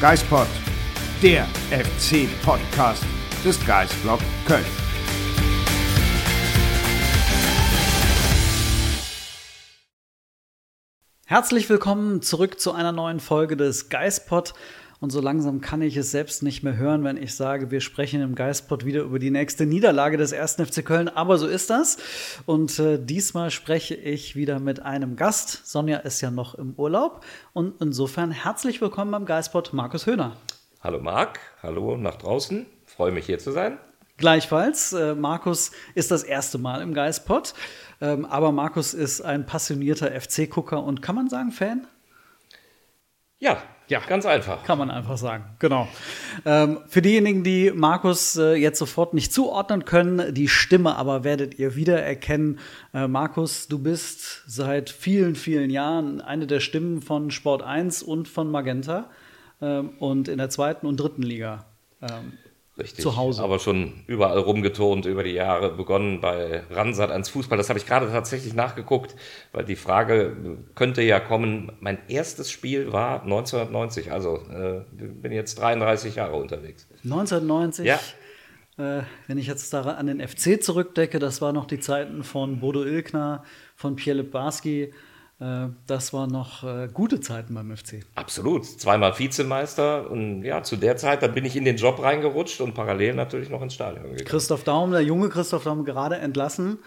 Geispod, der FC-Podcast des Geisblog Köln. Herzlich willkommen zurück zu einer neuen Folge des Geistpod. Und so langsam kann ich es selbst nicht mehr hören, wenn ich sage, wir sprechen im Geistpod wieder über die nächste Niederlage des 1. FC Köln. Aber so ist das. Und äh, diesmal spreche ich wieder mit einem Gast. Sonja ist ja noch im Urlaub. Und insofern herzlich willkommen beim Geistpod, Markus Höhner. Hallo Marc, hallo nach draußen. Freue mich hier zu sein. Gleichfalls, äh, Markus ist das erste Mal im Geistpod. Ähm, aber Markus ist ein passionierter FC-Gucker und kann man sagen, Fan? Ja, ja, ganz einfach. Kann man einfach sagen, genau. Ähm, für diejenigen, die Markus äh, jetzt sofort nicht zuordnen können, die Stimme aber werdet ihr wiedererkennen. Äh, Markus, du bist seit vielen, vielen Jahren eine der Stimmen von Sport 1 und von Magenta ähm, und in der zweiten und dritten Liga. Ähm, Richtig. Zu Hause. Aber schon überall rumgeturnt über die Jahre, begonnen bei Ransat ans Fußball. Das habe ich gerade tatsächlich nachgeguckt, weil die Frage könnte ja kommen. Mein erstes Spiel war 1990, also äh, bin jetzt 33 Jahre unterwegs. 1990? Ja. Äh, wenn ich jetzt daran an den FC zurückdecke, das waren noch die Zeiten von Bodo Ilkner, von Pierre Barski. Äh, das waren noch äh, gute Zeiten beim FC. Absolut. Zweimal Vizemeister. Und ja, zu der Zeit, da bin ich in den Job reingerutscht und parallel natürlich noch ins Stadion gegangen. Christoph Daum, der junge Christoph Daum, gerade entlassen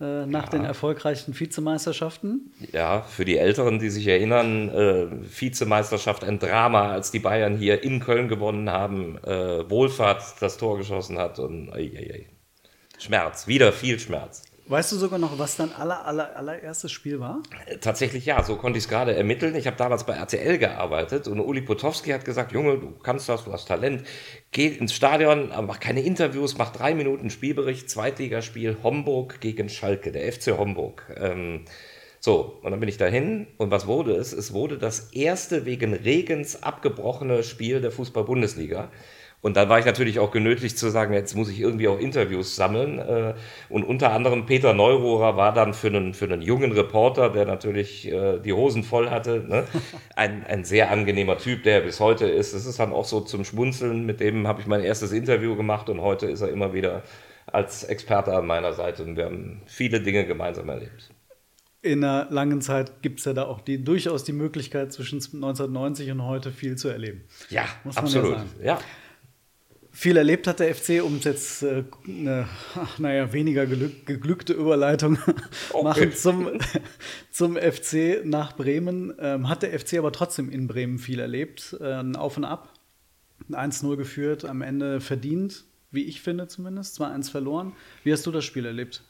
äh, nach ja. den erfolgreichen Vizemeisterschaften. Ja, für die Älteren, die sich erinnern, äh, Vizemeisterschaft ein Drama, als die Bayern hier in Köln gewonnen haben, äh, Wohlfahrt das Tor geschossen hat und ei, ei, ei. Schmerz, wieder viel Schmerz. Weißt du sogar noch, was dein aller, aller, allererstes Spiel war? Äh, tatsächlich ja, so konnte ich es gerade ermitteln. Ich habe damals bei RTL gearbeitet und Uli Potowski hat gesagt, Junge, du kannst das, du hast Talent, geh ins Stadion, mach keine Interviews, mach drei Minuten Spielbericht, Zweitligaspiel Homburg gegen Schalke, der FC Homburg. Ähm, so, und dann bin ich dahin und was wurde es? Es wurde das erste wegen Regens abgebrochene Spiel der Fußball-Bundesliga. Und dann war ich natürlich auch genötigt zu sagen, jetzt muss ich irgendwie auch Interviews sammeln. Äh, und unter anderem Peter Neurohrer war dann für einen, für einen jungen Reporter, der natürlich äh, die Hosen voll hatte, ne? ein, ein sehr angenehmer Typ, der bis heute ist. Es ist dann auch so zum Schmunzeln, mit dem habe ich mein erstes Interview gemacht und heute ist er immer wieder als Experte an meiner Seite und wir haben viele Dinge gemeinsam erlebt in einer langen Zeit gibt es ja da auch die, durchaus die Möglichkeit, zwischen 1990 und heute viel zu erleben. Ja, absolut. Ja, ja viel erlebt hat der FC, um jetzt äh, eine, naja, weniger geglückte Überleitung okay. machen zum, zum FC nach Bremen. Ähm, hat der FC aber trotzdem in Bremen viel erlebt. Äh, ein Auf und Ab, 1-0 geführt, am Ende verdient, wie ich finde zumindest, 2-1 verloren. Wie hast du das Spiel erlebt?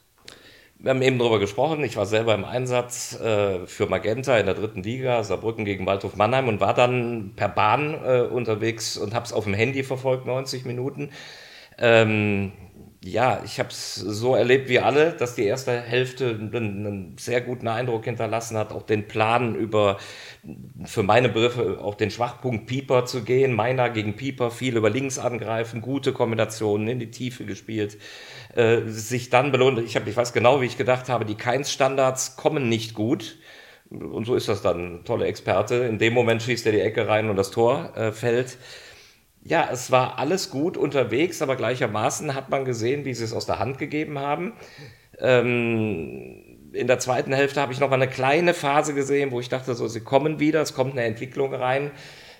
Wir haben eben darüber gesprochen. Ich war selber im Einsatz äh, für Magenta in der dritten Liga, Saarbrücken gegen Waldhof Mannheim und war dann per Bahn äh, unterwegs und habe es auf dem Handy verfolgt, 90 Minuten. Ähm, ja, ich habe es so erlebt wie alle, dass die erste Hälfte einen, einen, sehr guten Eindruck hinterlassen hat, auch den Plan über, für meine Begriffe, auch den Schwachpunkt Pieper zu gehen, Meiner gegen Pieper, viel über links angreifen, gute Kombinationen in die Tiefe gespielt, äh, sich dann belohnt. Ich, hab, ich weiß genau, wie ich gedacht habe, die Keins-Standards kommen nicht gut. Und so ist das dann, tolle Experte. In dem Moment schießt er die Ecke rein und das Tor äh, fällt ja, es war alles gut unterwegs, aber gleichermaßen hat man gesehen, wie sie es aus der Hand gegeben haben. Ähm, in der zweiten Hälfte habe ich noch mal eine kleine Phase gesehen, wo ich dachte, so, sie kommen wieder, es kommt eine Entwicklung rein.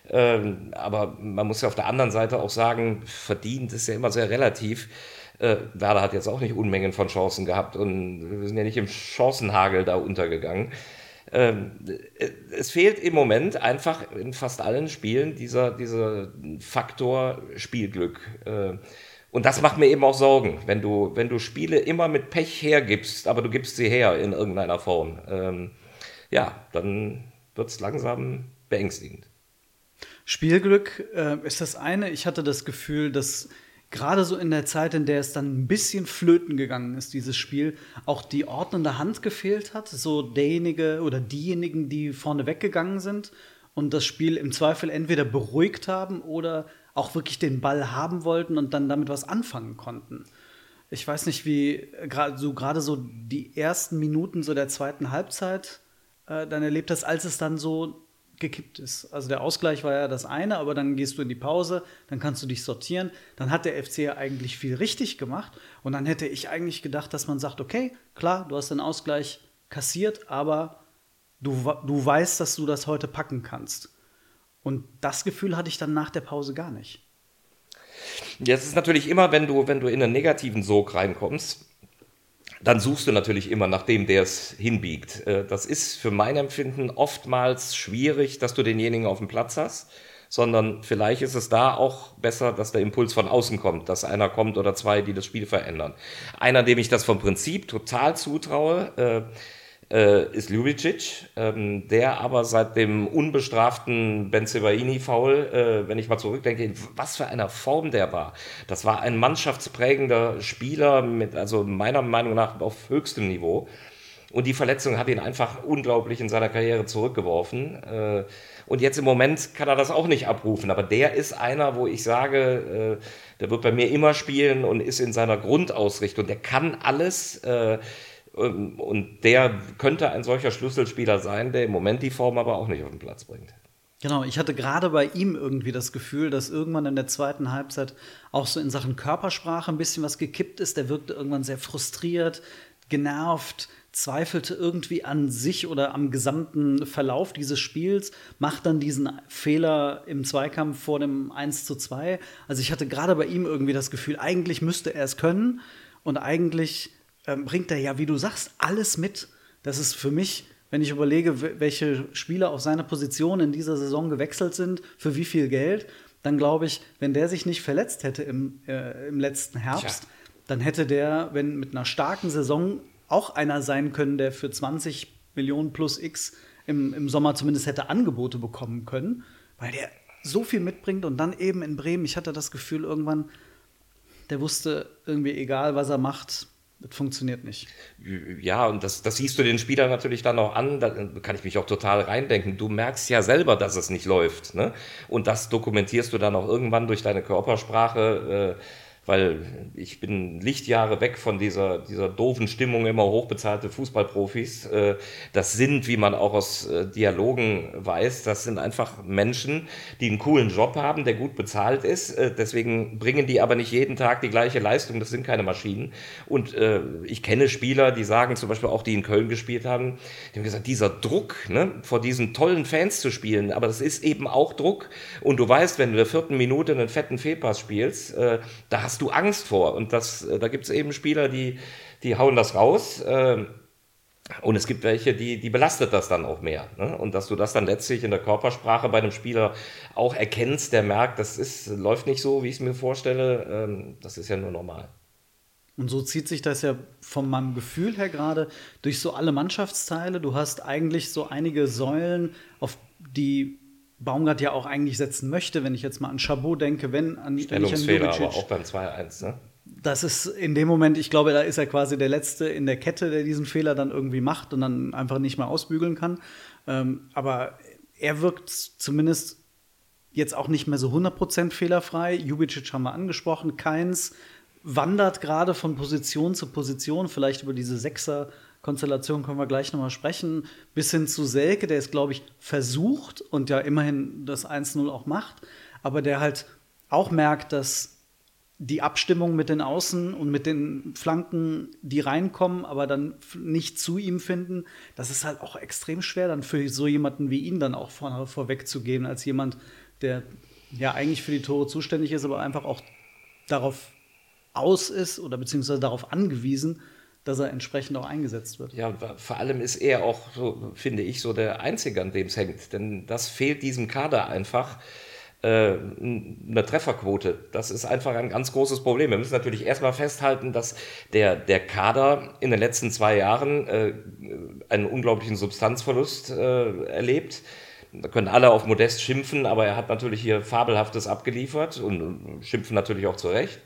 Ähm, aber man muss ja auf der anderen Seite auch sagen, verdient ist ja immer sehr relativ. Äh, Werder hat jetzt auch nicht Unmengen von Chancen gehabt und wir sind ja nicht im Chancenhagel da untergegangen. Ähm, es fehlt im Moment einfach in fast allen Spielen dieser, dieser Faktor Spielglück. Äh, und das macht mir eben auch Sorgen, wenn du, wenn du Spiele immer mit Pech hergibst, aber du gibst sie her in irgendeiner Form. Ähm, ja, dann wird es langsam beängstigend. Spielglück äh, ist das eine. Ich hatte das Gefühl, dass gerade so in der Zeit, in der es dann ein bisschen flöten gegangen ist, dieses Spiel, auch die ordnende Hand gefehlt hat. So derjenige oder diejenigen, die vorne weggegangen sind und das Spiel im Zweifel entweder beruhigt haben oder auch wirklich den Ball haben wollten und dann damit was anfangen konnten. Ich weiß nicht, wie gerade so, gerade so die ersten Minuten so der zweiten Halbzeit äh, dann erlebt hast, als es dann so gekippt ist. Also der Ausgleich war ja das eine, aber dann gehst du in die Pause, dann kannst du dich sortieren. Dann hat der FC ja eigentlich viel richtig gemacht. Und dann hätte ich eigentlich gedacht, dass man sagt, okay, klar, du hast den Ausgleich kassiert, aber du, du weißt, dass du das heute packen kannst. Und das Gefühl hatte ich dann nach der Pause gar nicht. Es ist natürlich immer, wenn du, wenn du in einen negativen Sog reinkommst, dann suchst du natürlich immer nach dem, der es hinbiegt. Äh, das ist für mein Empfinden oftmals schwierig, dass du denjenigen auf dem Platz hast, sondern vielleicht ist es da auch besser, dass der Impuls von außen kommt, dass einer kommt oder zwei, die das Spiel verändern. Einer, dem ich das vom Prinzip total zutraue, äh, äh, ist Ljubicic, ähm, der aber seit dem unbestraften Benzebaini-Foul, äh, wenn ich mal zurückdenke, was für einer Form der war. Das war ein mannschaftsprägender Spieler mit, also meiner Meinung nach auf höchstem Niveau. Und die Verletzung hat ihn einfach unglaublich in seiner Karriere zurückgeworfen. Äh, und jetzt im Moment kann er das auch nicht abrufen. Aber der ist einer, wo ich sage, äh, der wird bei mir immer spielen und ist in seiner Grundausrichtung. Der kann alles. Äh, und der könnte ein solcher Schlüsselspieler sein, der im Moment die Form aber auch nicht auf den Platz bringt. Genau, ich hatte gerade bei ihm irgendwie das Gefühl, dass irgendwann in der zweiten Halbzeit auch so in Sachen Körpersprache ein bisschen was gekippt ist. Der wirkte irgendwann sehr frustriert, genervt, zweifelte irgendwie an sich oder am gesamten Verlauf dieses Spiels, macht dann diesen Fehler im Zweikampf vor dem 1 zu 2. Also ich hatte gerade bei ihm irgendwie das Gefühl, eigentlich müsste er es können und eigentlich ähm, bringt er ja, wie du sagst, alles mit. Das ist für mich, wenn ich überlege, welche Spieler auf seine Position in dieser Saison gewechselt sind, für wie viel Geld, dann glaube ich, wenn der sich nicht verletzt hätte im, äh, im letzten Herbst, Tja. dann hätte der, wenn mit einer starken Saison auch einer sein können, der für 20 Millionen plus X im, im Sommer zumindest hätte Angebote bekommen können, weil der so viel mitbringt und dann eben in Bremen, ich hatte das Gefühl irgendwann, der wusste irgendwie, egal was er macht, das funktioniert nicht. Ja, und das, das siehst du den Spielern natürlich dann auch an, da kann ich mich auch total reindenken. Du merkst ja selber, dass es nicht läuft. Ne? Und das dokumentierst du dann auch irgendwann durch deine Körpersprache. Äh, weil ich bin Lichtjahre weg von dieser, dieser doofen Stimmung, immer hochbezahlte Fußballprofis. Äh, das sind, wie man auch aus äh, Dialogen weiß, das sind einfach Menschen, die einen coolen Job haben, der gut bezahlt ist. Äh, deswegen bringen die aber nicht jeden Tag die gleiche Leistung. Das sind keine Maschinen. Und ich kenne Spieler, die sagen zum Beispiel auch, die in Köln gespielt haben, die haben gesagt, dieser Druck, ne, vor diesen tollen Fans zu spielen, aber das ist eben auch Druck. Und du weißt, wenn du in der vierten Minute einen fetten Fehlpass spielst, da hast du Angst vor. Und das, äh, da gibt es eben Spieler, die, die hauen das raus. Äh, und es gibt welche, die, die belastet das dann auch mehr. Ne? Und dass du das dann letztlich in der Körpersprache bei einem Spieler auch erkennst, der merkt, das ist, läuft nicht so, wie ich es mir vorstelle, ähm, das ist ja nur normal. Und so zieht sich das ja von meinem Gefühl her gerade durch so alle Mannschaftsteile. Du hast eigentlich so einige Säulen, auf die Baumgart ja auch eigentlich setzen möchte, wenn ich jetzt mal an Chabot denke, wenn an Stellungsfehler, aber auch beim 2-1, ne? Das ist in dem Moment, ich glaube, da ist er quasi der Letzte in der Kette, der diesen Fehler dann irgendwie macht und dann einfach nicht mehr ausbügeln kann. Ähm, aber er wirkt zumindest jetzt auch nicht mehr so 100% fehlerfrei. Jubicic haben wir angesprochen, Keins wandert gerade von Position zu Position, vielleicht über diese Sechser- Konstellation können wir gleich nochmal sprechen, bis hin zu Selke, der es, glaube ich, versucht und ja immerhin das 1-0 auch macht, aber der halt auch merkt, dass die Abstimmung mit den Außen und mit den Flanken, die reinkommen, aber dann nicht zu ihm finden, das ist halt auch extrem schwer, dann für so jemanden wie ihn dann auch vor, vorwegzugehen, als jemand, der ja eigentlich für die Tore zuständig ist, aber einfach auch darauf aus ist oder beziehungsweise darauf angewiesen, dass er entsprechend auch eingesetzt wird. Ja, vor allem ist er auch, so, finde ich, so der Einzige, an dem es hängt. Denn das fehlt diesem Kader einfach äh, eine Trefferquote. Das ist einfach ein ganz großes Problem. Wir müssen natürlich erstmal festhalten, dass der, der Kader in den letzten zwei Jahren äh, einen unglaublichen Substanzverlust äh, erlebt. Da können alle auf Modest schimpfen, aber er hat natürlich hier Fabelhaftes abgeliefert und schimpfen natürlich auch zu Recht.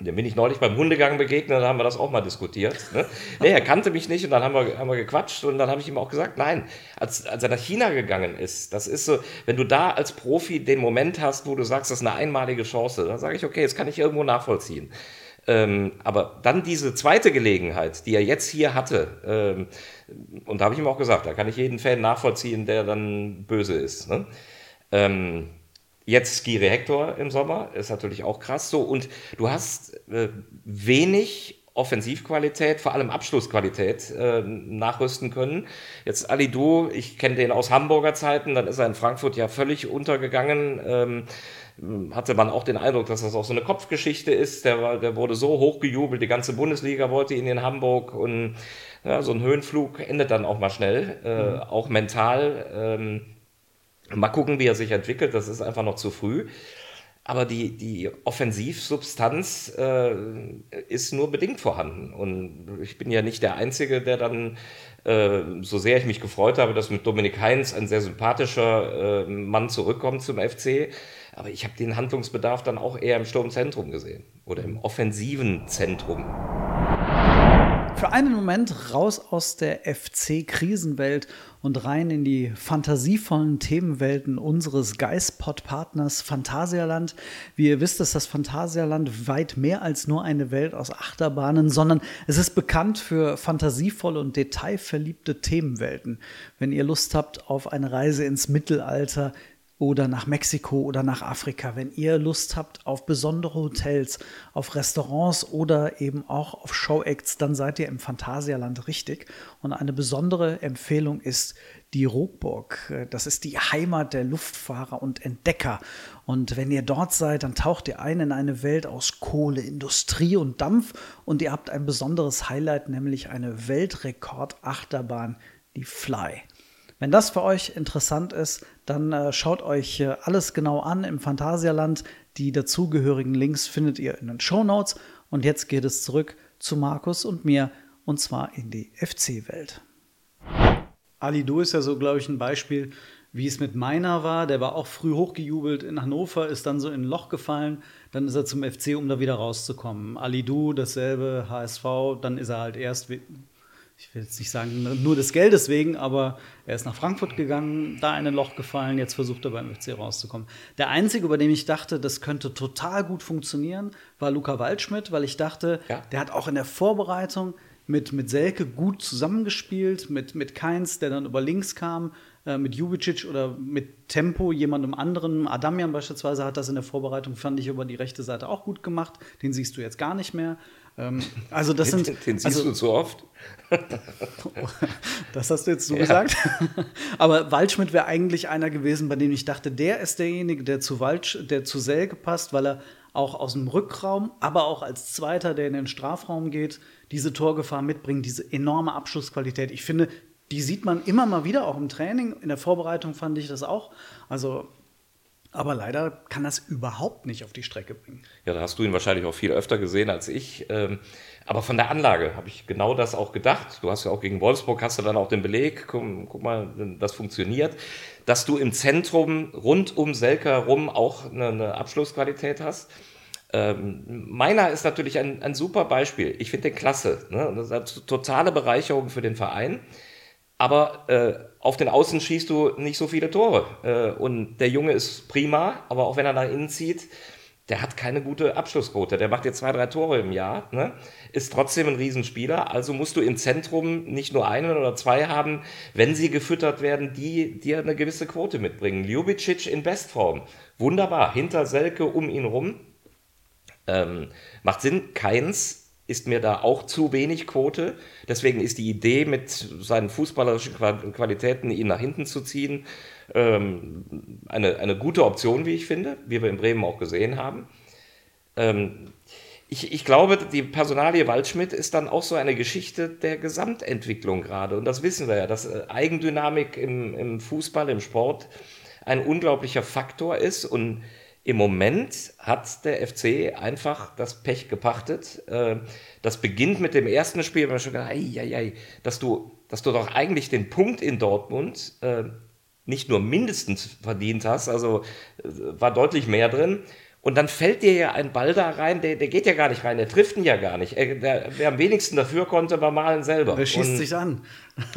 Dem bin ich neulich beim Hundegang begegnet, da haben wir das auch mal diskutiert. Ne? Nee, er kannte mich nicht und dann haben wir, haben wir gequatscht und dann habe ich ihm auch gesagt, nein, als, als er nach China gegangen ist, das ist so, wenn du da als Profi den Moment hast, wo du sagst, das ist eine einmalige Chance, dann sage ich, okay, das kann ich irgendwo nachvollziehen. Ähm, aber dann diese zweite Gelegenheit, die er jetzt hier hatte, ähm, und da habe ich ihm auch gesagt, da kann ich jeden Fan nachvollziehen, der dann böse ist. Ne? Ähm, jetzt Giri Hector im Sommer, ist natürlich auch krass so. Und du hast äh, wenig Offensivqualität, vor allem Abschlussqualität äh, nachrüsten können. Jetzt Ali Du, ich kenne den aus Hamburger Zeiten, dann ist er in Frankfurt ja völlig untergegangen. Ähm, hatte man auch den Eindruck, dass das auch so eine Kopfgeschichte ist. Der, war, der wurde so hochgejubelt, die ganze Bundesliga wollte ihn in Hamburg und ja, so ein Höhenflug endet dann auch mal schnell, äh, mhm. auch mental. Ähm, mal gucken, wie er sich entwickelt, das ist einfach noch zu früh. Aber die, die Offensivsubstanz äh, ist nur bedingt vorhanden. Und ich bin ja nicht der Einzige, der dann, äh, so sehr ich mich gefreut habe, dass mit Dominik Heinz ein sehr sympathischer äh, Mann zurückkommt zum FC, aber ich habe den Handlungsbedarf dann auch eher im Sturmzentrum gesehen oder im offensiven Zentrum. Für einen Moment raus aus der FC-Krisenwelt und rein in die fantasievollen Themenwelten unseres Geistpod-Partners Phantasialand. Wie ihr wisst, ist das Phantasialand weit mehr als nur eine Welt aus Achterbahnen, sondern es ist bekannt für fantasievolle und detailverliebte Themenwelten. Wenn ihr Lust habt auf eine Reise ins Mittelalter, oder nach Mexiko oder nach Afrika. Wenn ihr Lust habt auf besondere Hotels, auf Restaurants oder eben auch auf Showacts, dann seid ihr im Phantasialand richtig. Und eine besondere Empfehlung ist die Rockburg. Das ist die Heimat der Luftfahrer und Entdecker. Und wenn ihr dort seid, dann taucht ihr ein in eine Welt aus Kohle, Industrie und Dampf und ihr habt ein besonderes Highlight, nämlich eine Weltrekord-Achterbahn, die Fly. Wenn das für euch interessant ist, dann äh, schaut euch äh, alles genau an im Phantasialand. Die dazugehörigen Links findet ihr in den Show Notes. Und jetzt geht es zurück zu Markus und mir, und zwar in die FC-Welt. Ali, du ist ja so, glaube ich, ein Beispiel, wie es mit meiner war. Der war auch früh hochgejubelt in Hannover, ist dann so in ein Loch gefallen. Dann ist er zum FC, um da wieder rauszukommen. Ali Du, dasselbe, HSV, dann ist er halt erst ich will jetzt nicht sagen nur des Geldes wegen, aber er ist nach Frankfurt gegangen, da in ein Loch gefallen, jetzt versucht er beim FC rauszukommen. Der einzige, über den ich dachte, das könnte total gut funktionieren, war Luca Waldschmidt, weil ich dachte, ja. der hat auch in der Vorbereitung mit, mit Selke gut zusammengespielt, mit, mit Keins, der dann über links kam, äh, mit Jubicic oder mit Tempo, jemandem anderen. Adamian beispielsweise hat das in der Vorbereitung, fand ich, über die rechte Seite auch gut gemacht. Den siehst du jetzt gar nicht mehr. Ähm, also das sind, den, den siehst also, du zu oft. das hast du jetzt so ja. gesagt. Aber Waldschmidt wäre eigentlich einer gewesen, bei dem ich dachte, der ist derjenige, der zu Waldsch, der zu Selke passt, weil er auch aus dem Rückraum, aber auch als Zweiter, der in den Strafraum geht, diese Torgefahr mitbringt, diese enorme Abschlussqualität. Ich finde, die sieht man immer mal wieder, auch im Training. In der Vorbereitung fand ich das auch. Also aber leider kann das überhaupt nicht auf die Strecke bringen. Ja, da hast du ihn wahrscheinlich auch viel öfter gesehen als ich. Ähm, aber von der Anlage habe ich genau das auch gedacht. Du hast ja auch gegen Wolfsburg, hast du dann auch den Beleg, guck, guck mal, das funktioniert, dass du im Zentrum rund um Selker herum auch eine, eine Abschlussqualität hast. Ähm, meiner ist natürlich ein, ein super Beispiel. Ich finde den klasse. Ne? Das ist eine totale Bereicherung für den Verein. Aber äh, auf den Außen schießt du nicht so viele Tore. Äh, und der Junge ist prima, aber auch wenn er nach innen zieht, der hat keine gute Abschlussquote. Der macht jetzt zwei, drei Tore im Jahr, ne? ist trotzdem ein Riesenspieler. Also musst du im Zentrum nicht nur einen oder zwei haben, wenn sie gefüttert werden, die dir eine gewisse Quote mitbringen. Ljubicic in Bestform. Wunderbar. Hinter Selke um ihn rum. Ähm, macht Sinn. Keins ist mir da auch zu wenig Quote. Deswegen ist die Idee, mit seinen fußballerischen Qualitäten ihn nach hinten zu ziehen, ähm, eine, eine gute Option, wie ich finde, wie wir in Bremen auch gesehen haben. Ähm, ich, ich glaube, die Personalie Waldschmidt ist dann auch so eine Geschichte der Gesamtentwicklung gerade. Und das wissen wir ja, dass äh, Eigendynamik im, im Fußball, im Sport ein unglaublicher Faktor ist. Und im Moment hat der FC einfach das Pech gepachtet. Äh, das beginnt mit dem ersten Spiel, wenn man schon gedacht, ei, ei, ei, dass du, dass du doch eigentlich den Punkt in Dortmund äh, nicht nur mindestens verdient hast, also äh, war deutlich mehr drin. Und dann fällt dir ja ein Ball da rein, der, der geht ja gar nicht rein, der trifft ihn ja gar nicht. der, wer am wenigsten dafür konnte, war Malen selber. Der schießt Und, sich an.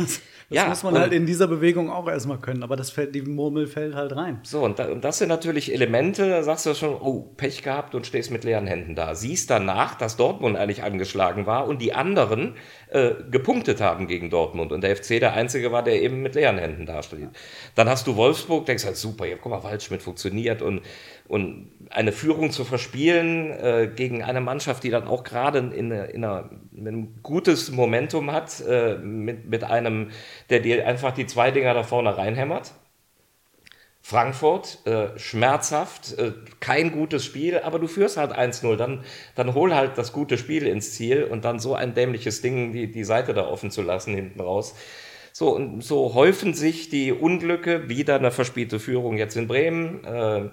Das ja, muss man halt in dieser Bewegung auch erstmal können, aber das fällt, die Murmel fällt halt rein. So, und, da, und das sind natürlich Elemente, da sagst du schon, oh, Pech gehabt und stehst mit leeren Händen da. Siehst danach, dass Dortmund eigentlich angeschlagen war und die anderen äh, gepunktet haben gegen Dortmund und der FC der Einzige war, der eben mit leeren Händen dasteht. Dann hast du Wolfsburg, denkst halt, super, ja, guck mal, Waldschmidt funktioniert und, und eine Führung zu verspielen äh, gegen eine Mannschaft, die dann auch gerade in, in, in, ein gutes Momentum hat, äh, mit, mit einem der dir einfach die zwei Dinger da vorne reinhämmert. Frankfurt, äh, schmerzhaft, äh, kein gutes Spiel, aber du führst halt 1-0, dann, dann hol halt das gute Spiel ins Ziel und dann so ein dämliches Ding, die, die Seite da offen zu lassen hinten raus. So, und so häufen sich die Unglücke, wieder eine verspielte Führung jetzt in Bremen, äh,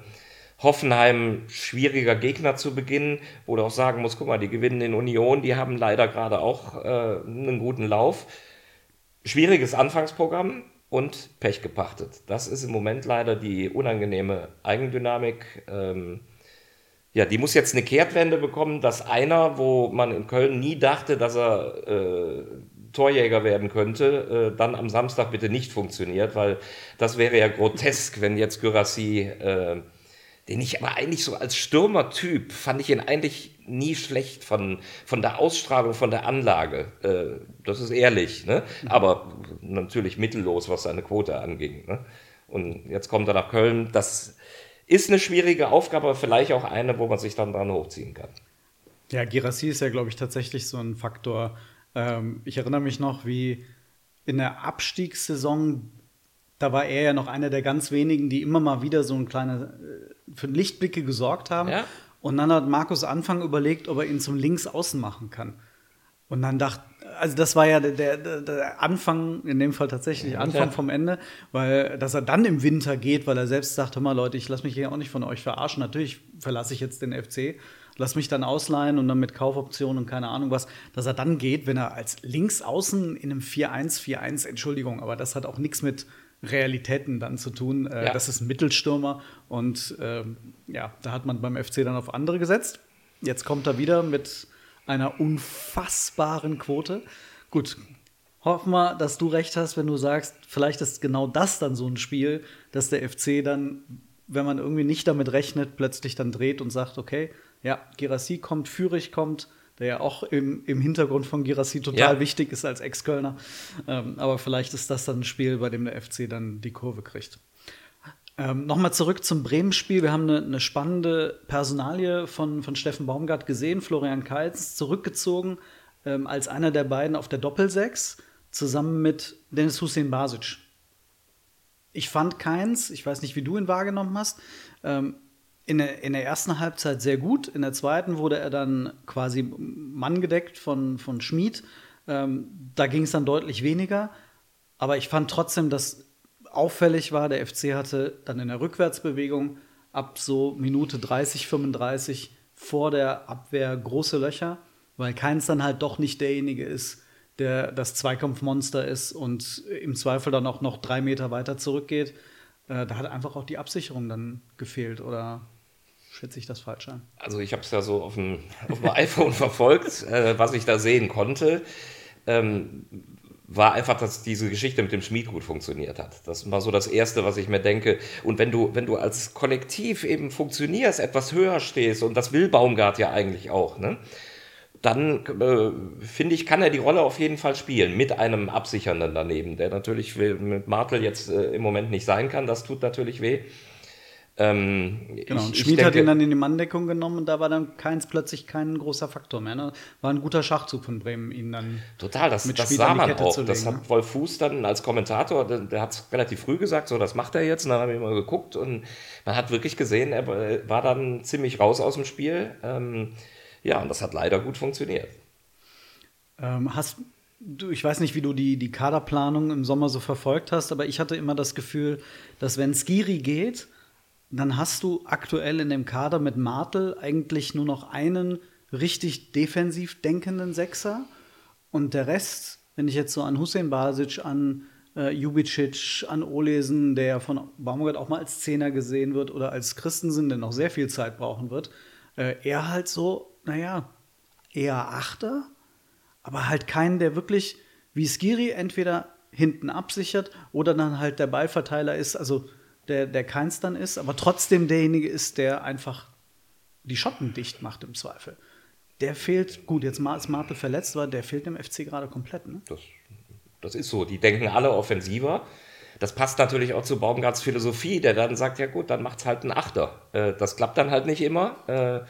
Hoffenheim schwieriger Gegner zu beginnen, wo du auch sagen musst, guck mal, die gewinnen in Union, die haben leider gerade auch äh, einen guten Lauf. Schwieriges Anfangsprogramm und Pech gepachtet. Das ist im Moment leider die unangenehme Eigendynamik. Ähm, ja, die muss jetzt eine Kehrtwende bekommen, dass einer, wo man in Köln nie dachte, dass er äh, Torjäger werden könnte, äh, dann am Samstag bitte nicht funktioniert, weil das wäre ja grotesk, wenn jetzt Gyrassi äh, den ich aber eigentlich so als Stürmertyp fand ich ihn eigentlich nie schlecht von, von der Ausstrahlung, von der Anlage. Äh, das ist ehrlich, ne? aber natürlich mittellos, was seine Quote anging. Ne? Und jetzt kommt er nach Köln. Das ist eine schwierige Aufgabe, aber vielleicht auch eine, wo man sich dann dran hochziehen kann. Ja, Girassi ist ja, glaube ich, tatsächlich so ein Faktor. Ähm, ich erinnere mich noch, wie in der Abstiegssaison da war er ja noch einer der ganz wenigen, die immer mal wieder so ein kleine äh, für Lichtblicke gesorgt haben. Ja. Und dann hat Markus Anfang überlegt, ob er ihn zum Linksaußen machen kann. Und dann dachte, also das war ja der, der, der Anfang, in dem Fall tatsächlich Anfang ja. vom Ende, weil dass er dann im Winter geht, weil er selbst sagt, hör mal Leute, ich lasse mich hier auch nicht von euch verarschen. Natürlich verlasse ich jetzt den FC, lass mich dann ausleihen und dann mit Kaufoptionen und keine Ahnung was, dass er dann geht, wenn er als Linksaußen in einem 4-1, 4-1, Entschuldigung, aber das hat auch nichts mit Realitäten dann zu tun. Äh, ja. Das ist ein Mittelstürmer und ähm, ja, da hat man beim FC dann auf andere gesetzt. Jetzt kommt er wieder mit einer unfassbaren Quote. Gut, hoffen wir, dass du recht hast, wenn du sagst, vielleicht ist genau das dann so ein Spiel, dass der FC dann, wenn man irgendwie nicht damit rechnet, plötzlich dann dreht und sagt, okay, ja, Gerassi kommt, Fürich kommt, der ja auch im, im Hintergrund von Girassi total ja. wichtig ist als Ex-Kölner. Ähm, aber vielleicht ist das dann ein Spiel, bei dem der FC dann die Kurve kriegt. Ähm, Nochmal zurück zum Bremen-Spiel. Wir haben eine, eine, spannende Personalie von, von Steffen Baumgart gesehen. Florian Kaitz zurückgezogen ähm, als einer der beiden auf der Doppelsechs, zusammen mit Dennis Hussein Basic. Ich fand keins, ich weiß nicht, wie du ihn wahrgenommen hast, ähm, in der, in der ersten Halbzeit sehr gut. In der zweiten wurde er dann quasi manngedeckt von, von Schmid. Ähm, da ging es dann deutlich weniger. Aber ich fand trotzdem, dass auffällig war, der FC hatte dann in der Rückwärtsbewegung ab so Minute 30, 35 vor der Abwehr große Löcher, weil keins dann halt doch nicht derjenige ist, der das Zweikampfmonster ist und im Zweifel dann auch noch drei Meter weiter zurückgeht. Äh, da hat einfach auch die Absicherung dann gefehlt oder schätze ich das falsch an. Also ich habe es ja so auf dem, auf dem iPhone verfolgt, äh, was ich da sehen konnte. Ähm, war einfach, dass diese Geschichte mit dem Schmied gut funktioniert hat. Das war so das Erste, was ich mir denke. Und wenn du, wenn du als Kollektiv eben funktionierst, etwas höher stehst, und das will Baumgart ja eigentlich auch, ne? dann äh, finde ich, kann er die Rolle auf jeden Fall spielen, mit einem Absichernden daneben, der natürlich mit Martel jetzt äh, im Moment nicht sein kann. Das tut natürlich weh. Ähm, genau, und ich, Schmid ich hat ihn dann in die Manndeckung genommen und da war dann keins plötzlich kein großer Faktor mehr. Ne? War ein guter Schachzug von Bremen, ihn dann. Total, das, mit das sah man auch. Legen, das hat ne? Wolf Fuß dann als Kommentator, der, der hat es relativ früh gesagt, so, das macht er jetzt. Und dann haben wir mal geguckt und man hat wirklich gesehen, er war dann ziemlich raus aus dem Spiel. Ähm, ja, und das hat leider gut funktioniert. Ähm, hast Du, ich weiß nicht, wie du die, die Kaderplanung im Sommer so verfolgt hast, aber ich hatte immer das Gefühl, dass wenn Skiri geht, dann hast du aktuell in dem Kader mit Martel eigentlich nur noch einen richtig defensiv denkenden Sechser. Und der Rest, wenn ich jetzt so an Hussein Basic, an äh, Jubicic, an Olesen, der von Baumgart auch mal als Zehner gesehen wird oder als Christensen, der noch sehr viel Zeit brauchen wird, äh, er halt so, naja, eher Achter, aber halt keinen, der wirklich wie Skiri entweder hinten absichert oder dann halt der Ballverteiler ist, also der, der keins dann ist, aber trotzdem derjenige ist, der einfach die Schotten dicht macht im Zweifel. Der fehlt, gut, jetzt ist Martel verletzt, aber der fehlt dem FC gerade komplett. Ne? Das, das ist so. Die denken alle offensiver. Das passt natürlich auch zu Baumgarts Philosophie, der dann sagt, ja gut, dann macht's halt ein Achter. Äh, das klappt dann halt nicht immer. Äh,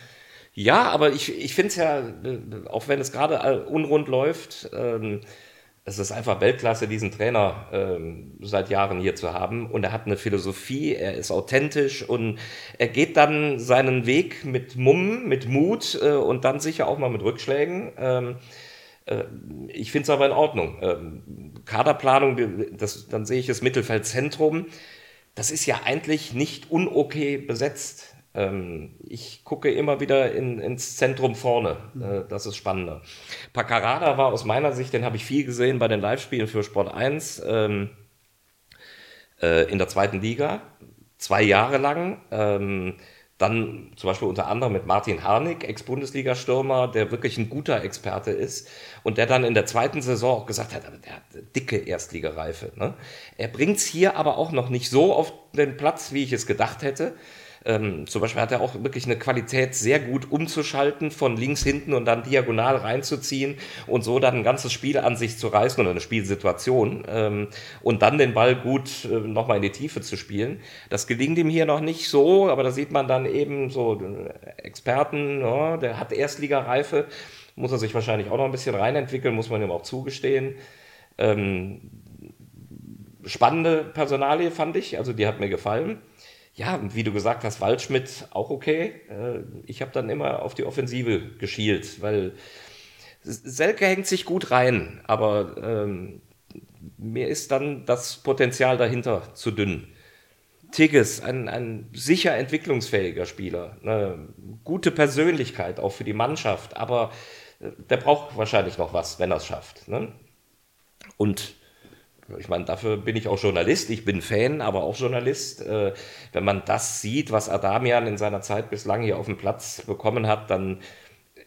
ja, aber ich, ich finde es ja, äh, auch wenn es gerade unrund läuft, ähm, es ist einfach Weltklasse, diesen Trainer ähm, seit Jahren hier zu haben. Und er hat eine Philosophie, er ist authentisch und er geht dann seinen Weg mit Mumm, mit Mut äh, und dann sicher auch mal mit Rückschlägen. Ähm, äh, ich finde es aber in Ordnung. Ähm, Kaderplanung, das, dann sehe ich das Mittelfeldzentrum. Das ist ja eigentlich nicht unokay besetzt. Ähm, ich gucke immer wieder in, ins Zentrum vorne. Äh, das ist spannender. Paccarada war aus meiner Sicht, den habe ich viel gesehen bei den Live-Spielen für Sport 1 ähm, äh, in der zweiten Liga. Zwei Jahre lang. Ähm, dann zum Beispiel unter anderem mit Martin Harnik, Ex-Bundesliga-Stürmer, der wirklich ein guter Experte ist und der dann in der zweiten Saison auch gesagt hat, der hat dicke Erstligareife. Ne? Er bringt es hier aber auch noch nicht so auf den Platz, wie ich es gedacht hätte. Ähm, zum Beispiel hat er auch wirklich eine Qualität, sehr gut umzuschalten, von links hinten und dann diagonal reinzuziehen und so dann ein ganzes Spiel an sich zu reißen oder eine Spielsituation ähm, und dann den Ball gut äh, nochmal in die Tiefe zu spielen. Das gelingt ihm hier noch nicht so, aber da sieht man dann eben so äh, Experten, ja, der hat Erstligareife, muss er sich wahrscheinlich auch noch ein bisschen reinentwickeln, muss man ihm auch zugestehen. Ähm, spannende Personalie fand ich, also die hat mir gefallen ja, wie du gesagt hast, Waldschmidt auch okay. Äh, ich habe dann immer auf die Offensive geschielt, weil Selke hängt sich gut rein, aber ähm, mir ist dann das Potenzial dahinter zu dünn. Tigges, ein, ein sicher entwicklungsfähiger Spieler, eine gute Persönlichkeit auch für die Mannschaft, aber äh, der braucht wahrscheinlich noch was, wenn er es schafft. Ne? Und ich meine, dafür bin ich auch Journalist. Ich bin Fan, aber auch Journalist. Äh, wenn man das sieht, was Adamian in seiner Zeit bislang hier auf dem Platz bekommen hat, dann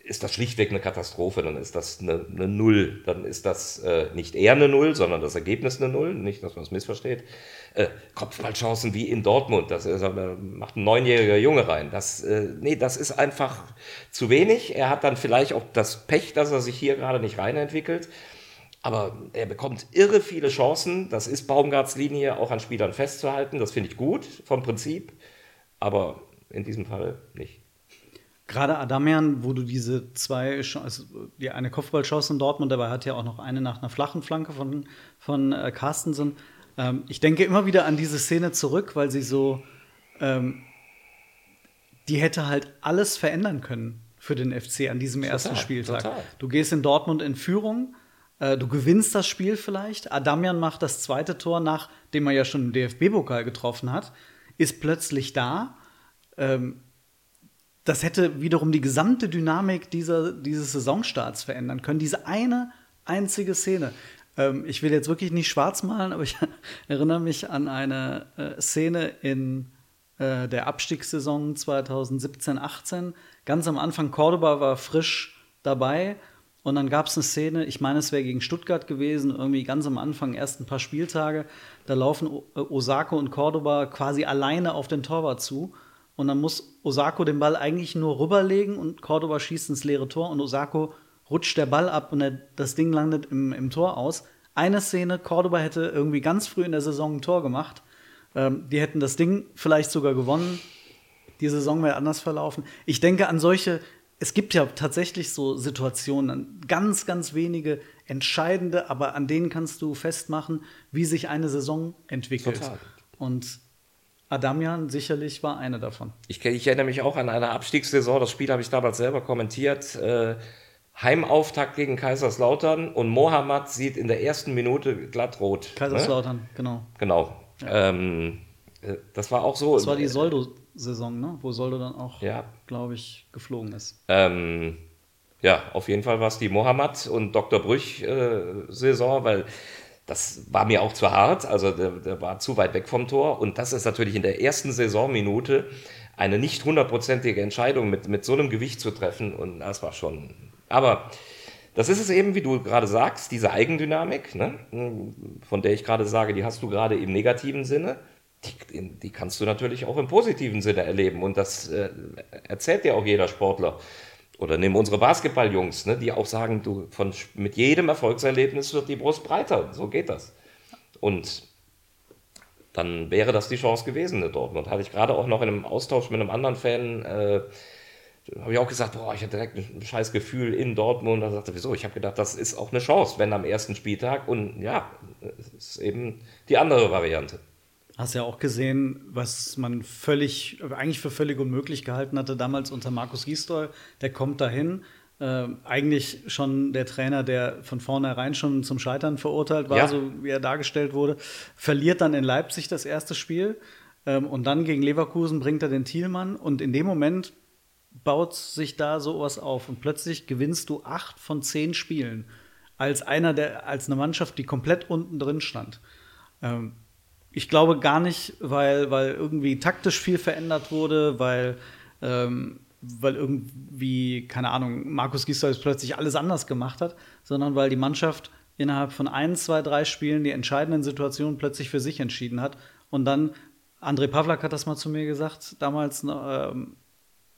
ist das schlichtweg eine Katastrophe. Dann ist das eine, eine Null. Dann ist das äh, nicht eher eine Null, sondern das Ergebnis eine Null. Nicht, dass man es missversteht. Äh, Kopfballchancen wie in Dortmund. Das ist, macht ein neunjähriger Junge rein. Das, äh, nee, das ist einfach zu wenig. Er hat dann vielleicht auch das Pech, dass er sich hier gerade nicht reinentwickelt. Aber er bekommt irre viele Chancen. Das ist Baumgarts Linie, auch an Spielern festzuhalten. Das finde ich gut vom Prinzip. Aber in diesem Fall nicht. Gerade Adamian, wo du diese zwei, also die eine Kopfballchance in Dortmund, dabei hat ja auch noch eine nach einer flachen Flanke von, von äh, Carstensen. Ähm, ich denke immer wieder an diese Szene zurück, weil sie so, ähm, die hätte halt alles verändern können für den FC an diesem total, ersten Spieltag. Total. Du gehst in Dortmund in Führung, du gewinnst das Spiel vielleicht. Adamian macht das zweite Tor, nachdem er ja schon im DFB-Pokal getroffen hat, ist plötzlich da. Ähm, das hätte wiederum die gesamte Dynamik dieser, dieses Saisonstarts verändern können. Diese eine einzige Szene. Ähm, ich will jetzt wirklich nicht schwarz malen, aber ich erinnere mich an eine äh, Szene in äh, der Abstiegssaison 2017-18. Ganz am Anfang, Cordoba war frisch dabei und dann gab es eine Szene, ich meine, es wäre gegen Stuttgart gewesen, irgendwie ganz am Anfang, ersten paar Spieltage. Da laufen äh, Osako und Cordoba quasi alleine auf den Torwart zu. Und dann muss Osako den Ball eigentlich nur rüberlegen und Cordoba schießt ins leere Tor und Osako rutscht der Ball ab und er, das Ding landet im, im Tor aus. Eine Szene, Cordoba hätte irgendwie ganz früh in der Saison ein Tor gemacht. Ähm, die hätten das Ding vielleicht sogar gewonnen. Die Saison wäre anders verlaufen. Ich denke an solche es gibt ja tatsächlich so Situationen, ganz, ganz wenige entscheidende, aber an denen kannst du festmachen, wie sich eine Saison entwickelt. Total. Und Adamian sicherlich war eine davon. Ich, ich, erinnere mich auch an eine Abstiegssaison, das Spiel habe ich damals selber kommentiert. Äh, Heimauftakt gegen Kaiserslautern und Mohammad sieht in der ersten Minute glattrot. Ne? Kaiserslautern, ne? genau. Genau. Ja. Ähm, äh, das war auch so. Das war die Soldo Saison, ne? wo Soldo dann auch, ja. glaube ich, geflogen ist. Ähm, ja, auf jeden Fall war es die Mohammed und Dr. Brüch-Saison, äh, weil das war mir auch zu hart, also der, der, war zu weit weg vom Tor. Und das ist natürlich in der ersten Saisonminute eine nicht hundertprozentige Entscheidung mit, mit so einem Gewicht zu treffen. Und das war schon. Aber das ist es eben, wie du gerade sagst, diese Eigendynamik, ne? von der ich gerade sage, die hast du gerade im negativen Sinne. Die, die, kannst du natürlich auch im positiven Sinne erleben. Und das äh, erzählt dir auch jeder Sportler. Oder nehmen unsere Basketballjungs, ne, die auch sagen, du, von, mit jedem Erfolgserlebnis wird die Brust breiter. So geht das. Und dann wäre das die Chance gewesen in Dortmund. Hatte ich gerade auch noch in einem Austausch mit einem anderen Fan, äh, habe ich auch gesagt, boah, ich hatte direkt ein scheiß Gefühl in Dortmund. Da sagte, wieso? Ich habe gedacht, das ist auch eine Chance, wenn am ersten Spieltag. Und ja, es ist eben die andere Variante. Hast ja auch gesehen, was man völlig, eigentlich für völlig unmöglich gehalten hatte damals unter Markus Gisdol. Der kommt dahin, äh, eigentlich schon der Trainer, der von vornherein schon zum Scheitern verurteilt war, ja. so wie er dargestellt wurde, verliert dann in Leipzig das erste Spiel ähm, und dann gegen Leverkusen bringt er den Thielmann und in dem Moment baut sich da sowas auf und plötzlich gewinnst du acht von zehn Spielen als einer der, als eine Mannschaft, die komplett unten drin stand. Ähm, ich glaube gar nicht, weil, weil irgendwie taktisch viel verändert wurde, weil, ähm, weil irgendwie, keine Ahnung, Markus Gisdol plötzlich alles anders gemacht hat, sondern weil die Mannschaft innerhalb von ein, zwei, drei Spielen die entscheidenden Situationen plötzlich für sich entschieden hat. Und dann, André Pavlak hat das mal zu mir gesagt, damals, ähm,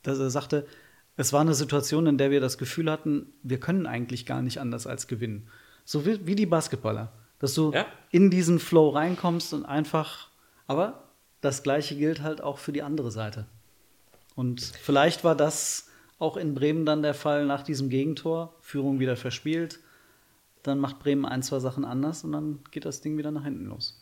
dass er sagte, es war eine Situation, in der wir das Gefühl hatten, wir können eigentlich gar nicht anders als gewinnen. So wie, wie die Basketballer dass du ja. in diesen Flow reinkommst und einfach, aber das gleiche gilt halt auch für die andere Seite. Und vielleicht war das auch in Bremen dann der Fall nach diesem Gegentor, Führung wieder verspielt, dann macht Bremen ein, zwei Sachen anders und dann geht das Ding wieder nach hinten los.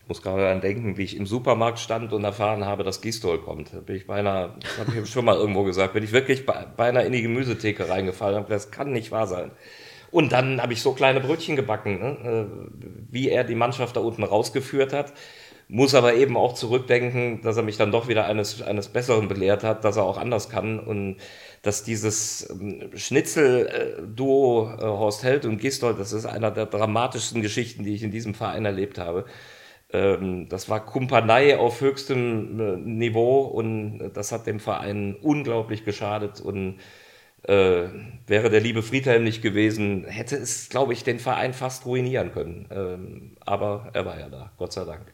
Ich muss gerade daran denken, wie ich im Supermarkt stand und erfahren habe, dass Gistol kommt. Da bin ich beinahe, das habe ich schon mal irgendwo gesagt, bin ich wirklich beinahe in die Gemüsetheke reingefallen. Das kann nicht wahr sein. Und dann habe ich so kleine Brötchen gebacken, ne? Äh, wie er die Mannschaft da unten rausgeführt hat. Muss aber eben auch zurückdenken, dass er mich dann doch wieder eines, eines Besseren belehrt hat, dass er auch anders kann und dass dieses ähm, Schnitzel-Duo äh, Horst Held und Gistol, das ist einer der dramatischsten Geschichten, die ich in diesem Verein erlebt habe. Ähm, das war Kumpanei auf höchstem äh, Niveau und das hat dem Verein unglaublich geschadet und äh, wäre der liebe Friedhelm nicht gewesen, hätte es, glaube ich, den Verein fast ruinieren können. Ähm, aber er war ja da, Gott sei Dank.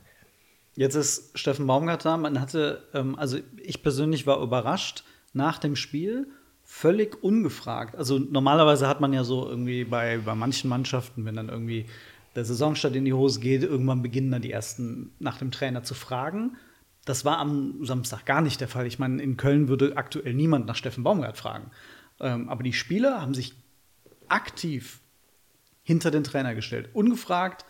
Jetzt ist Steffen Baumgart da. Man hatte, ähm, also ich persönlich war überrascht nach dem Spiel, völlig ungefragt. Also normalerweise hat man ja so irgendwie bei, bei manchen Mannschaften, wenn dann irgendwie der Saisonstart in die Hose geht, irgendwann beginnen dann die ersten nach dem Trainer zu fragen. Das war am Samstag gar nicht der Fall. Ich meine, in Köln würde aktuell niemand nach Steffen Baumgart fragen. Ähm, aber die Spieler haben sich aktiv hinter den Trainer gestellt. Ungefragt,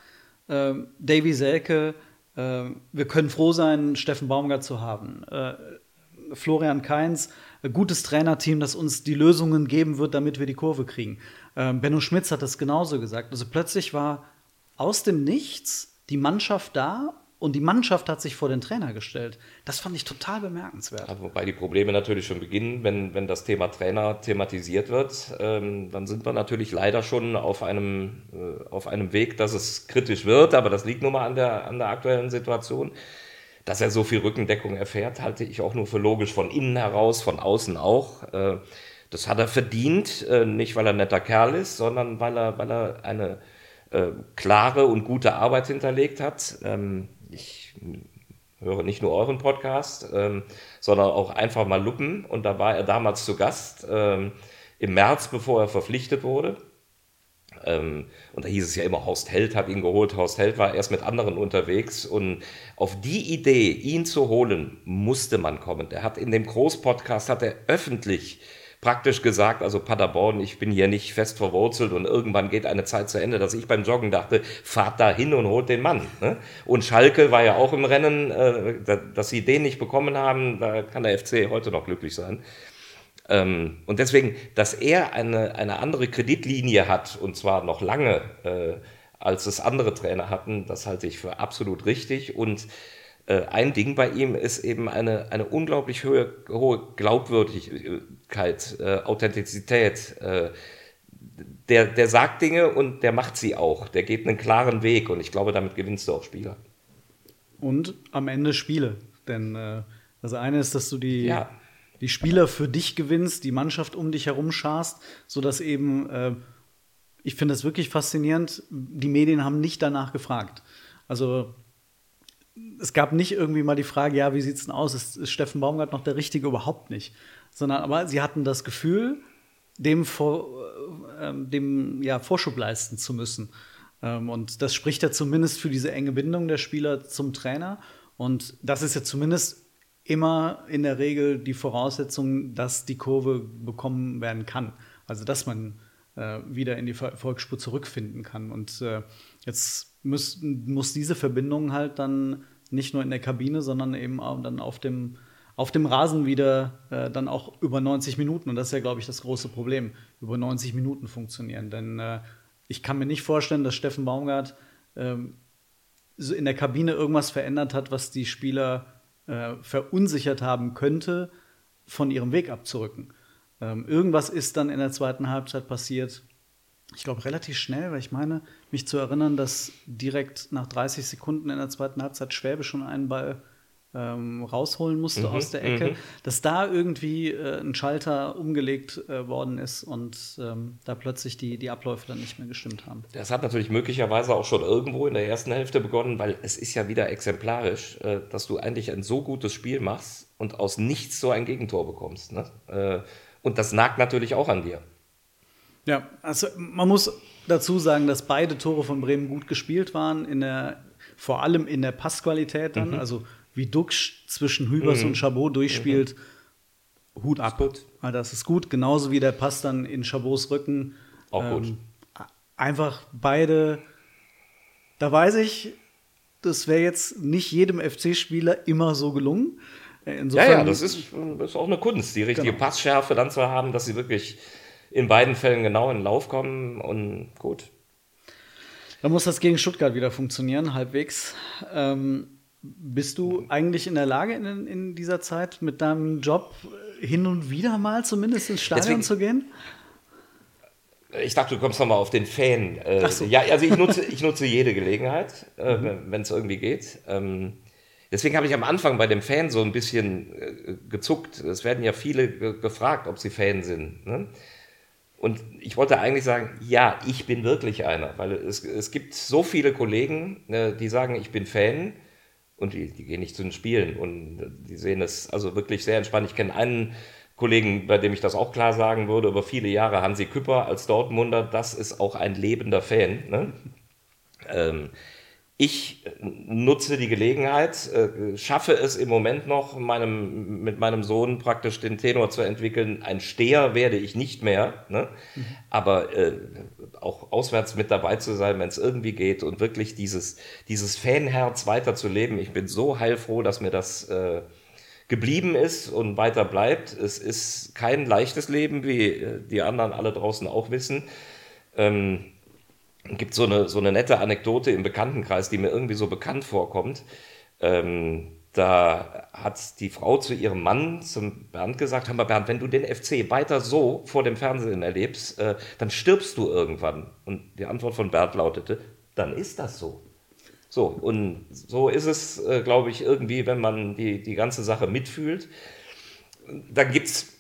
ähm, Davy Selke, äh, wir können froh sein, Steffen Baumgart zu haben. Äh, Florian Kainz, gutes Trainerteam, das uns die Lösungen geben wird, damit wir die Kurve kriegen. Ähm, Benno Schmitz hat das genauso gesagt. Also plötzlich war aus dem Nichts die Mannschaft da und die Mannschaft hat sich vor den Trainer gestellt. Das fand ich total bemerkenswert. Ja, wobei die Probleme natürlich schon beginnen, wenn, wenn das Thema Trainer thematisiert wird. Ähm, dann sind wir natürlich leider schon auf einem, äh, auf einem Weg, dass es kritisch wird. Aber das liegt nun mal an der, an der aktuellen Situation. Dass er so viel Rückendeckung erfährt, halte ich auch nur für logisch von innen heraus, von außen auch. Äh, das hat er verdient, äh, nicht weil er ein netter Kerl ist, sondern weil er, weil er eine äh, klare und gute Arbeit hinterlegt hat. Ähm, ich höre nicht nur euren Podcast, ähm, sondern auch einfach mal Luppen. Und da war er damals zu Gast ähm, im März, bevor er verpflichtet wurde. Ähm, und da hieß es ja immer, Horst Held hat ihn geholt. Horst Held war erst mit anderen unterwegs. Und auf die Idee, ihn zu holen, musste man kommen. Der hat in dem Großpodcast, hat er öffentlich praktisch gesagt, also Paderborn, ich bin hier nicht fest verwurzelt und irgendwann geht eine Zeit zu Ende, dass ich beim Joggen dachte, fahrt da hin und holt den Mann. Ne? Und Schalke war ja auch im Rennen, äh, dass sie den nicht bekommen haben, da kann der FC heute noch glücklich sein. Ähm, und deswegen, dass er eine, eine andere Kreditlinie hat, und zwar noch lange, äh, als es andere Trainer hatten, das halte ich für absolut richtig. Und ein Ding bei ihm ist eben eine, eine unglaublich hohe, hohe Glaubwürdigkeit, äh, Authentizität. Äh, der, der sagt Dinge und der macht sie auch. Der geht einen klaren Weg und ich glaube, damit gewinnst du auch Spieler. Und am Ende Spiele. Denn äh, das eine ist, dass du die, ja. die Spieler für dich gewinnst, die Mannschaft um dich herum scharst, sodass eben äh, ich finde es wirklich faszinierend. Die Medien haben nicht danach gefragt. Also es gab nicht irgendwie mal die Frage, ja, wie sieht es denn aus? Ist, ist Steffen Baumgart noch der Richtige? Überhaupt nicht. Sondern aber sie hatten das Gefühl, dem, vor, äh, dem ja, Vorschub leisten zu müssen. Ähm, und das spricht ja zumindest für diese enge Bindung der Spieler zum Trainer. Und das ist ja zumindest immer in der Regel die Voraussetzung, dass die Kurve bekommen werden kann. Also dass man äh, wieder in die Volksspur zurückfinden kann. Und äh, jetzt muss, muss diese Verbindung halt dann nicht nur in der Kabine, sondern eben auch dann auf dem, auf dem Rasen wieder äh, dann auch über 90 Minuten. Und das ist ja, glaube ich, das große Problem, über 90 Minuten funktionieren. Denn äh, ich kann mir nicht vorstellen, dass Steffen Baumgart ähm, so in der Kabine irgendwas verändert hat, was die Spieler äh, verunsichert haben könnte, von ihrem Weg abzurücken. Ähm, irgendwas ist dann in der zweiten Halbzeit passiert. Ich glaube, relativ schnell, weil ich meine, mich zu erinnern, dass direkt nach 30 Sekunden in der zweiten Halbzeit Schwäbe schon einen Ball ähm, rausholen musste mhm, aus der Ecke, mhm. dass da irgendwie äh, ein Schalter umgelegt äh, worden ist und ähm, da plötzlich die, die Abläufe dann nicht mehr gestimmt haben. Das hat natürlich möglicherweise auch schon irgendwo in der ersten Hälfte begonnen, weil es ist ja wieder exemplarisch, äh, dass du eigentlich ein so gutes Spiel machst und aus nichts so ein Gegentor bekommst. Ne? Äh, und das nagt natürlich auch an dir. Ja, also man muss dazu sagen, dass beide Tore von Bremen gut gespielt waren, in der, vor allem in der Passqualität dann. Mhm. Also wie Dux zwischen Hübers mhm. und Chabot durchspielt, mhm. Hut ab. Das ist, das ist gut, genauso wie der Pass dann in Chabots Rücken. Auch ähm, gut. Einfach beide, da weiß ich, das wäre jetzt nicht jedem FC-Spieler immer so gelungen. Insofern, ja, ja, das ist, das ist auch eine Kunst, die richtige genau. Passschärfe dann zu haben, dass sie wirklich in beiden Fällen genau in den Lauf kommen und gut. Dann muss das gegen Stuttgart wieder funktionieren, halbwegs. Ähm, bist du eigentlich in der Lage, in, in, dieser Zeit mit deinem Job hin und wieder mal zumindest ins Stadion Deswegen, zu gehen? Ich dachte, du kommst nochmal auf den Fan. Äh, so. Ja, also ich nutze, ich nutze jede Gelegenheit, äh, mhm. wenn es irgendwie geht. Ähm, Deswegen habe ich am Anfang bei dem Fan so ein bisschen äh, gezuckt. Es werden ja viele gefragt, ob sie Fan sind. Ne? Und ich wollte eigentlich sagen, ja, ich bin wirklich einer, weil es, es gibt so viele Kollegen, äh, die sagen, ich bin Fan und die, die gehen nicht zu den Spielen und die sehen es also wirklich sehr entspannt. Ich kenne einen Kollegen, bei dem ich das auch klar sagen würde, über viele Jahre, Hansi Küpper als Dortmunder, das ist auch ein lebender Fan. Ne? Ähm, ich nutze die Gelegenheit, äh, schaffe es im Moment noch, meinem, mit meinem Sohn praktisch den Tenor zu entwickeln. Ein Steher werde ich nicht mehr, ne? Aber äh, auch auswärts mit dabei zu sein, wenn es irgendwie geht und wirklich dieses, dieses Fanherz weiterzuleben. Ich bin so heilfroh, dass mir das äh, geblieben ist und weiter bleibt. Es ist kein leichtes Leben, wie äh, die anderen alle draußen auch wissen. Ähm, gibt so eine, so eine nette Anekdote im Bekanntenkreis, die mir irgendwie so bekannt vorkommt. Ähm, da hat die Frau zu ihrem Mann, zum Bernd, gesagt: Hör mal, Bernd, wenn du den FC weiter so vor dem Fernsehen erlebst, äh, dann stirbst du irgendwann. Und die Antwort von Bernd lautete: Dann ist das so. So, und so ist es, äh, glaube ich, irgendwie, wenn man die, die ganze Sache mitfühlt. Dann gibt es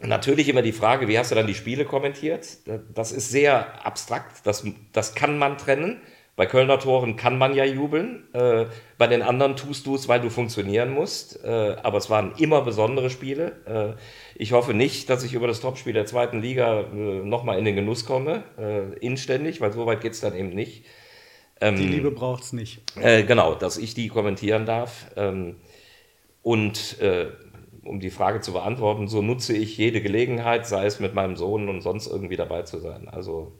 Natürlich immer die Frage, wie hast du dann die Spiele kommentiert? Das ist sehr abstrakt, das, das kann man trennen. Bei Kölner Toren kann man ja jubeln. Äh, bei den anderen tust du es, weil du funktionieren musst. Äh, aber es waren immer besondere Spiele. Äh, ich hoffe nicht, dass ich über das Topspiel der zweiten Liga äh, nochmal in den Genuss komme, äh, inständig, weil so weit geht es dann eben nicht. Ähm, die Liebe braucht es nicht. Äh, genau, dass ich die kommentieren darf. Ähm, und äh, um die Frage zu beantworten, so nutze ich jede Gelegenheit, sei es mit meinem Sohn und sonst irgendwie dabei zu sein. Also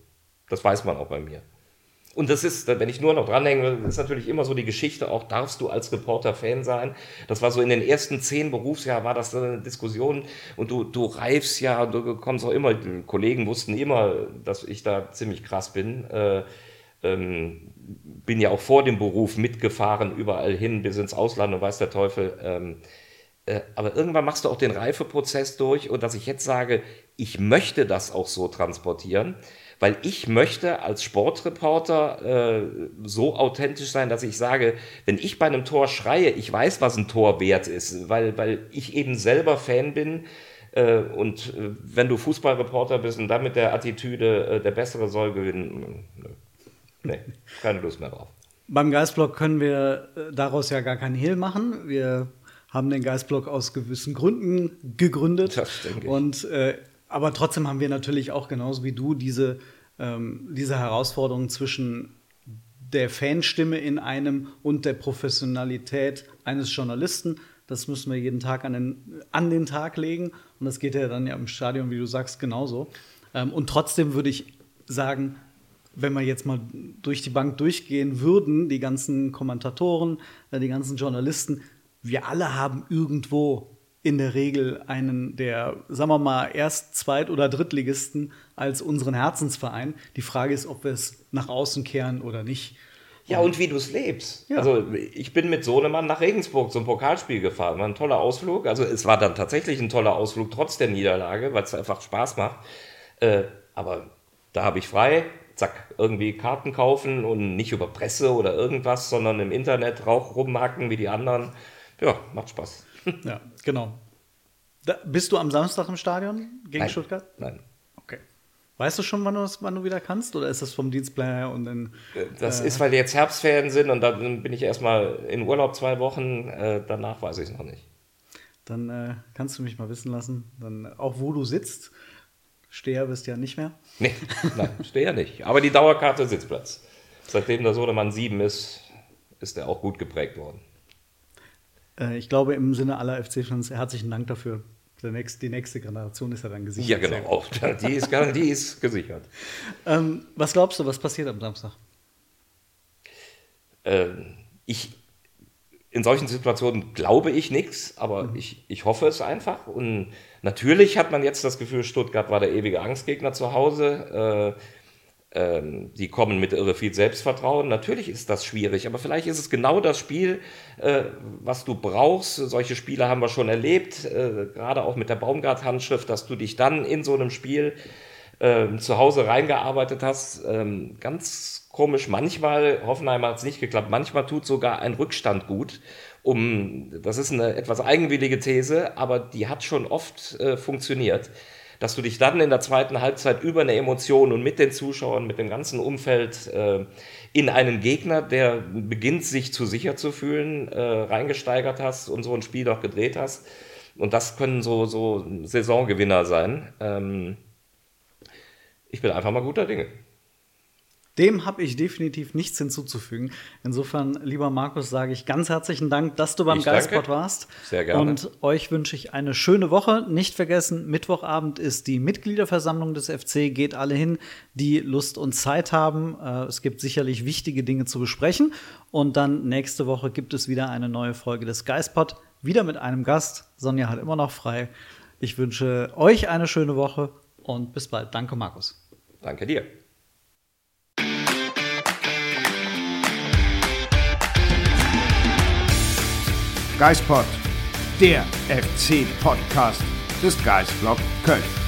das weiß man auch bei mir. Und das ist, wenn ich nur noch dranhänge, ist natürlich immer so die Geschichte, auch darfst du als Reporter Fan sein. Das war so in den ersten zehn Berufsjahren war das eine Diskussion und du, du reifst ja, du kommst auch immer, die Kollegen wussten immer, dass ich da ziemlich krass bin. Äh, ähm, bin ja auch vor dem Beruf mitgefahren, überall hin, bis ins Ausland und weiß der Teufel. Ähm, äh, aber irgendwann machst du auch den Reifeprozess durch und dass ich jetzt sage, ich möchte das auch so transportieren, weil ich möchte als Sportreporter äh, so authentisch sein, dass ich sage, wenn ich bei einem Tor schreie, ich weiß, was ein Tor wert ist, weil, weil ich eben selber Fan bin Äh, und äh, wenn du Fußballreporter bist und dann mit der Attitüde, äh, der Bessere soll gewinnen, nee, keine Lust mehr drauf. Beim Geistblock können wir äh, daraus ja gar keinen Hehl machen. Wir haben den Geistblock aus gewissen Gründen gegründet. Das denke ich. Und, äh, aber trotzdem haben wir natürlich auch genauso wie du diese, ähm, diese Herausforderung zwischen der Fanstimme in einem und der Professionalität eines Journalisten. Das müssen wir jeden Tag an den, an den Tag legen. Und das geht ja dann ja im Stadion, wie du sagst, genauso. Ähm, und trotzdem würde ich sagen, wenn wir jetzt mal durch die Bank durchgehen würden, die ganzen Kommentatoren, äh, die ganzen Journalisten, wir alle haben irgendwo in der Regel einen der, sagen wir mal, Erst-, Zweit- oder Drittligisten als unseren Herzensverein. Die Frage ist, ob wir es nach außen kehren oder nicht. Ja, und wie du es lebst. Ja. Also ich bin mit Sohnemann nach Regensburg zum Pokalspiel gefahren. War ein toller Ausflug. Also es war dann tatsächlich ein toller Ausflug, trotz der Niederlage, weil es einfach Spaß macht. Äh, aber da habe ich frei, zack, irgendwie Karten kaufen und nicht über Presse oder irgendwas, sondern im Internet Rauch rumhacken wie die anderen. Ja, macht Spaß. Ja, genau. Da, bist du am Samstag im Stadion gegen Nein. Stuttgart? Nein. Okay. Weißt du schon, wann du, wann du wieder kannst? Oder ist das vom Dienstplan her und dann. Das ist, weil jetzt Herbstferien sind und dann bin ich erstmal in Urlaub zwei Wochen. Äh, danach weiß ich es noch nicht. Dann äh, kannst du mich mal wissen lassen. Dann äh, auch wo du sitzt. Steher bist ja nicht mehr. Nee, nein, stehe ja nicht. Aber die Dauerkarte Sitzplatz. Seitdem der Sohnemann sieben ist, ist er auch gut geprägt worden. Äh, ich glaube, im Sinne aller FC-Fans herzlichen Dank dafür. Nächste, die nächste Generation ist ja dann gesichert. Ja, genau. Auch, die, ist, die ist gesichert. Ähm, was glaubst du, was passiert am Samstag? Ähm, ich, in solchen Situationen glaube ich nichts, aber ich, ich hoffe es einfach. Und natürlich hat man jetzt das Gefühl, Stuttgart war der ewige Angstgegner zu Hause. Äh, ähm, die kommen mit irre viel Selbstvertrauen. Natürlich ist das schwierig, aber vielleicht ist es genau das Spiel, äh, was du brauchst. Solche Spiele haben wir schon erlebt, äh, gerade auch mit der Baumgart-Handschrift, dass du dich dann in so einem Spiel ähm, zu Hause reingearbeitet hast. Ähm, ganz komisch, manchmal, Hoffenheim hat es nicht geklappt, manchmal tut sogar ein Rückstand gut. Um, das ist eine etwas eigenwillige These, aber die hat schon oft äh, funktioniert. Dass du dich dann in der zweiten Halbzeit über eine Emotion und mit den Zuschauern, mit dem ganzen Umfeld äh, in einen Gegner, der beginnt, sich zu sicher zu fühlen, äh, reingesteigert hast und so ein Spiel auch gedreht hast. Und das können so, so Saisongewinner sein. Ähm, ich bin einfach mal guter Dinge. Dem habe ich definitiv nichts hinzuzufügen. Insofern, lieber Markus, sage ich ganz herzlichen Dank, dass du beim. Geistpod warst. Sehr gerne. Und euch wünsche ich eine schöne Woche. Nicht vergessen, Mittwochabend ist die Mitgliederversammlung des FC. Geht alle hin, die Lust und Zeit haben. Äh, Es gibt sicherlich wichtige Dinge zu besprechen. Und dann nächste Woche gibt es wieder eine neue Folge des Geistpod. Wieder mit einem Gast. Sonja hat immer noch frei. Ich wünsche euch eine schöne Woche und bis bald. Danke, Markus. Danke dir. Geispod, der FC-Podcast des Geistblog Köln.